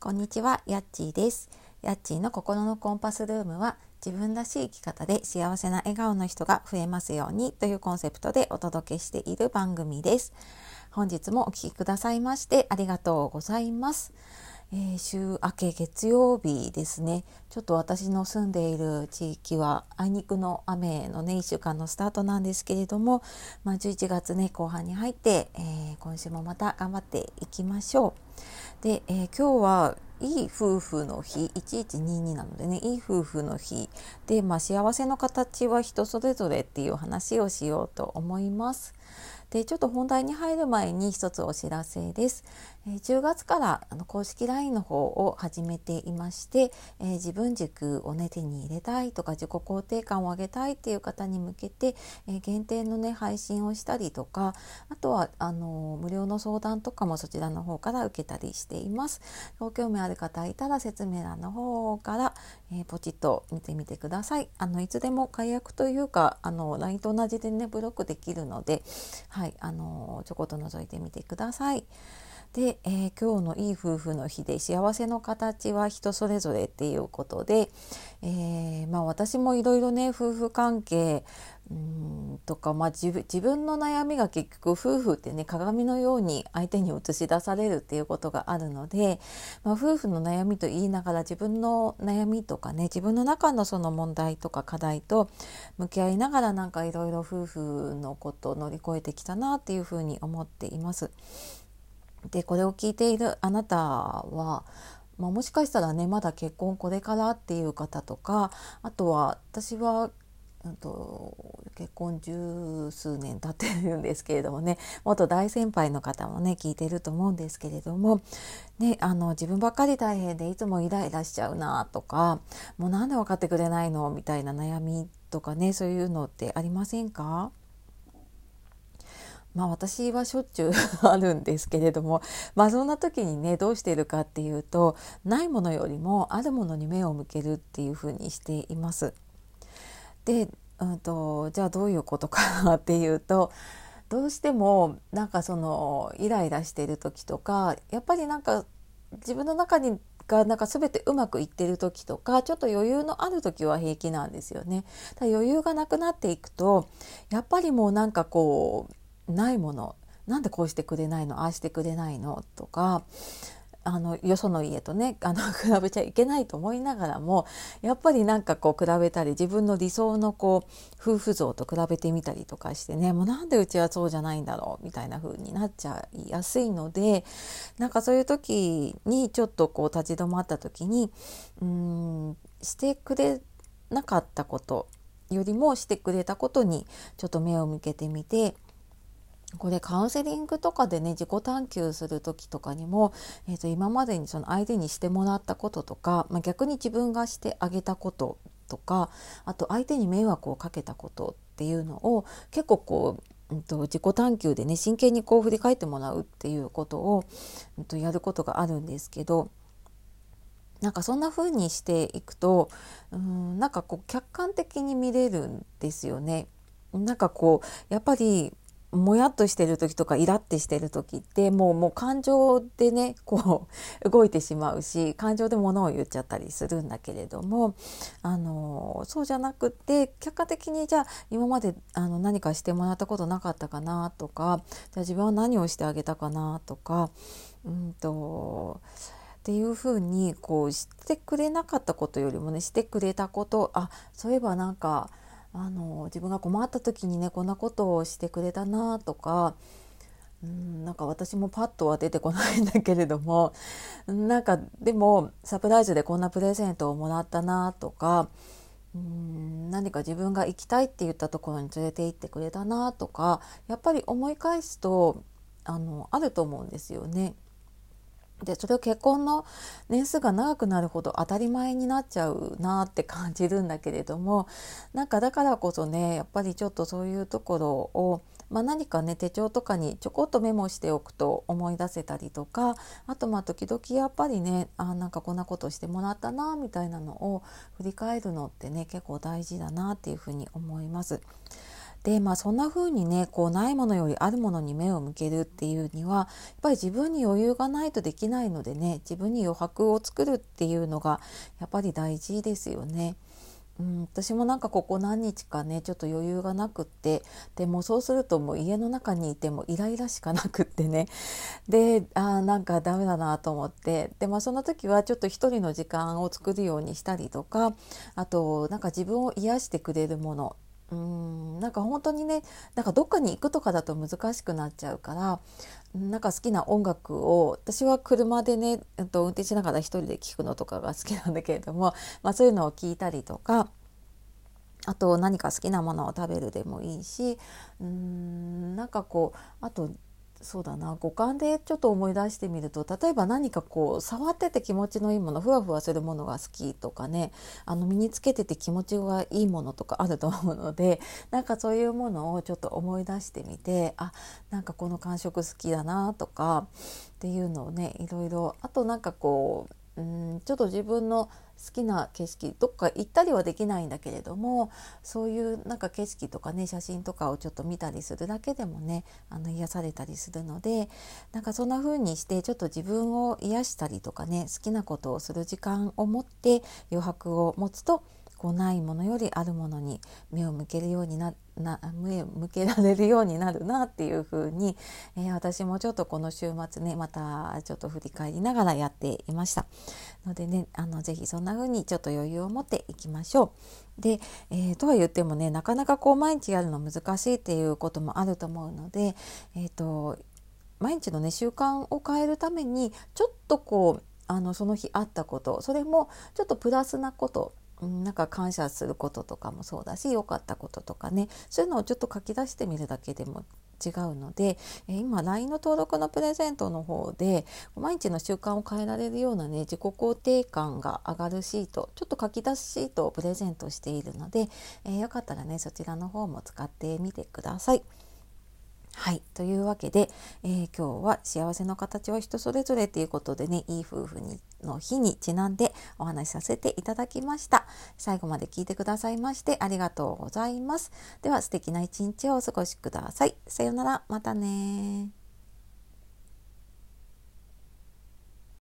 こんにちは、やっちーです。やっちーの心のコンパスルームは自分らしい生き方で幸せな笑顔の人が増えますようにというコンセプトでお届けしている番組です。本日もお聴きくださいましてありがとうございます。えー週明け月曜日ですねちょっと私の住んでいる地域はあいにくの雨のね1週間のスタートなんですけれども、まあ、11月ね後半に入って、えー今週もまた頑張っていきましょう。で、えー今日はいい夫婦の日1122なのでねいい夫婦の日で、まあ、幸せの形は人それぞれっていう話をしようと思います。でちょっと本題に入る前に一つお知らせです。え10月からあの公式 LINE の方を始めていまして、え自分軸をね手に入れたいとか自己肯定感を上げたいっていう方に向けて、え限定のね配信をしたりとかあとはあの無料の相談とかもそちらの方から受けたりしています。ご興味ある方いたら説明欄の方から、えーポチッと見てみてください。あのいつでも解約というかあの LINE と同じでねブロックできるので、はいあのちょこっと覗いてみてください。で、えー今日のいい夫婦の日で幸せの形は人それぞれっていうことで、えーまあ、私もいろいろね夫婦関係うんとか、まあ、自分自分の悩みが結局夫婦ってね鏡のように相手に映し出されるっていうことがあるので、まあ、夫婦の悩みと言いながら自分の悩みとかね自分の中のその問題とか課題と向き合いながらなんかいろいろ夫婦のことを乗り越えてきたなっていうふうに思っています。でこれを聞いているあなたは、まあ、もしかしたらねまだ結婚これからっていう方とかあとは私は、うん、と結婚十数年経ってるんですけれどもね 元大先輩の方もね聞いてると思うんですけれども、ね、あの自分ばっかり大変でいつもイライラしちゃうなとかもうなんで分かってくれないの？みたいな悩みとかねそういうのってありませんか？まあ私はしょっちゅう あるんですけれどもまあそんな時にねどうしているかっていうとないものよりもあるものに目を向けるっていうふうにしています。で、うん、とじゃあどういうことかなっていうとどうしてもなんかそのイライラしている時とかやっぱりなんか自分の中にがなんか全てうまくいってる時とかちょっと余裕のある時は平気なんですよね。だ余裕がなくなっていくとやっぱりもうなんかこうないもの。なんでこうしてくれないの？ああしてくれないの？とかあのよその家とね あの比べちゃいけないと思いながらもやっぱりなんかこう比べたり自分の理想のこう夫婦像と比べてみたりとかしてねもうなんでうちはそうじゃないんだろうみたいな風になっちゃいやすいのでなんかそういう時にちょっとこう立ち止まった時にうーんしてくれなかったことよりもしてくれたことにちょっと目を向けてみてこれカウンセリングとかでね自己探求する時とかにも、えー、と今までにその相手にしてもらったこととか、まあ、逆に自分がしてあげたこととかあと相手に迷惑をかけたことっていうのを結構こう、うん、と自己探求でね真剣にこう振り返ってもらうっていうことを、うん、とやることがあるんですけど。なんかそんな風にしていくとうんなんかこう客観的に見れるんですよね。なんかこうやっぱりもやっとしてる時とかイラってしてる時ってもうもう感情でねこう 動いてしまうし感情で物を言っちゃったりするんだけれどもあのそうじゃなくて客観的にじゃあ今まであの何かしてもらったことなかったかなとかじゃあ自分は何をしてあげたかなとかうんとっていうふうにこうしてくれなかったことよりもねしてくれたことあそういえばなんかあの自分が困った時にねこんなことをしてくれたなとかうんなんか私もパッとは出てこないんだけれどもなんかでもサプライズでこんなプレゼントをもらったなとかうん何か自分が行きたいって言ったところに連れて行ってくれたなとかやっぱり思い返すとあのあると思うんですよね。でそれを結婚の年数が長くなるほど当たり前になっちゃうなって感じるんだけれどもなんかだからこそねやっぱりちょっとそういうところを、まあ、何かね手帳とかにちょこっとメモしておくと思い出せたりとかあとまあ時々やっぱりねあなんかこんなことしてもらったなみたいなのを振り返るのってね結構大事だなっていうふうに思います。でまあそんな風にねこうないものよりあるものに目を向けるっていうにはやっぱり自分に余裕がないとできないのでね自分に余白を作るっていうのがやっぱり大事ですよね。うん、私もなんかここ何日かねちょっと余裕がなくってでもそうするともう家の中にいてもイライラしかなくってね。であなんかダメだなと思って。で、まあ、その時はちょっと一人の時間を作るようにしたりとかあとなんか自分を癒してくれるもの。うんなんか本当にねなんかどっかに行くとかだと難しくなっちゃうからなんか好きな音楽を私は車でね、えっと、運転しながら一人で聴くのとかが好きなんだけれども、まあ、そういうのを聞いたりとかあと何か好きなものを食べるでもいいしうーんなんかこうあとそうだな五感でちょっと思い出してみると例えば何かこう触ってて気持ちのいいものふわふわするものが好きとかねあの身につけてて気持ちがいいものとかあると思うので なんかそういうものをちょっと思い出してみてあなんかこの感触好きだなとかっていうのをねいろいろあとなんかこううんちょっと自分の好きな景色どっか行ったりはできないんだけれどもそういうなんか景色とかね写真とかをちょっと見たりするだけでもねあの癒されたりするのでなんかそんな風にしてちょっと自分を癒したりとかね好きなことをする時間を持って余白を持つとこうないものよりあるものに目を向けるようになな目を向けられるようになるなっていう風に、えー、私もちょっとこの週末ねまたちょっと振り返りながらやっていましたのでねあのぜひそんな風にちょっと余裕を持っていきましょう。で、えー、とは言ってもねなかなかこう毎日やるの難しいっていうこともあると思うので、えーと、毎日のね習慣を変えるためにちょっとこうあのその日あったことそれもちょっとプラスなことなんか感謝することとかもそうだし良かったこととかねそういうのをちょっと書き出してみるだけでも違うので、今 LINE の登録のプレゼントの方で毎日の習慣を変えられるようなね自己肯定感が上がるシートちょっと書き出しシートをプレゼントしているので、えー、よかったらねそちらの方も使ってみてください。はい。というわけで、えー、今日は幸せの形は人それぞれということでねいい夫婦にの日にちなんでお話しさせていただきました。最後まで聞いてくださいましてありがとうございます。では素敵な一日をお過ごしください。さようなら。またね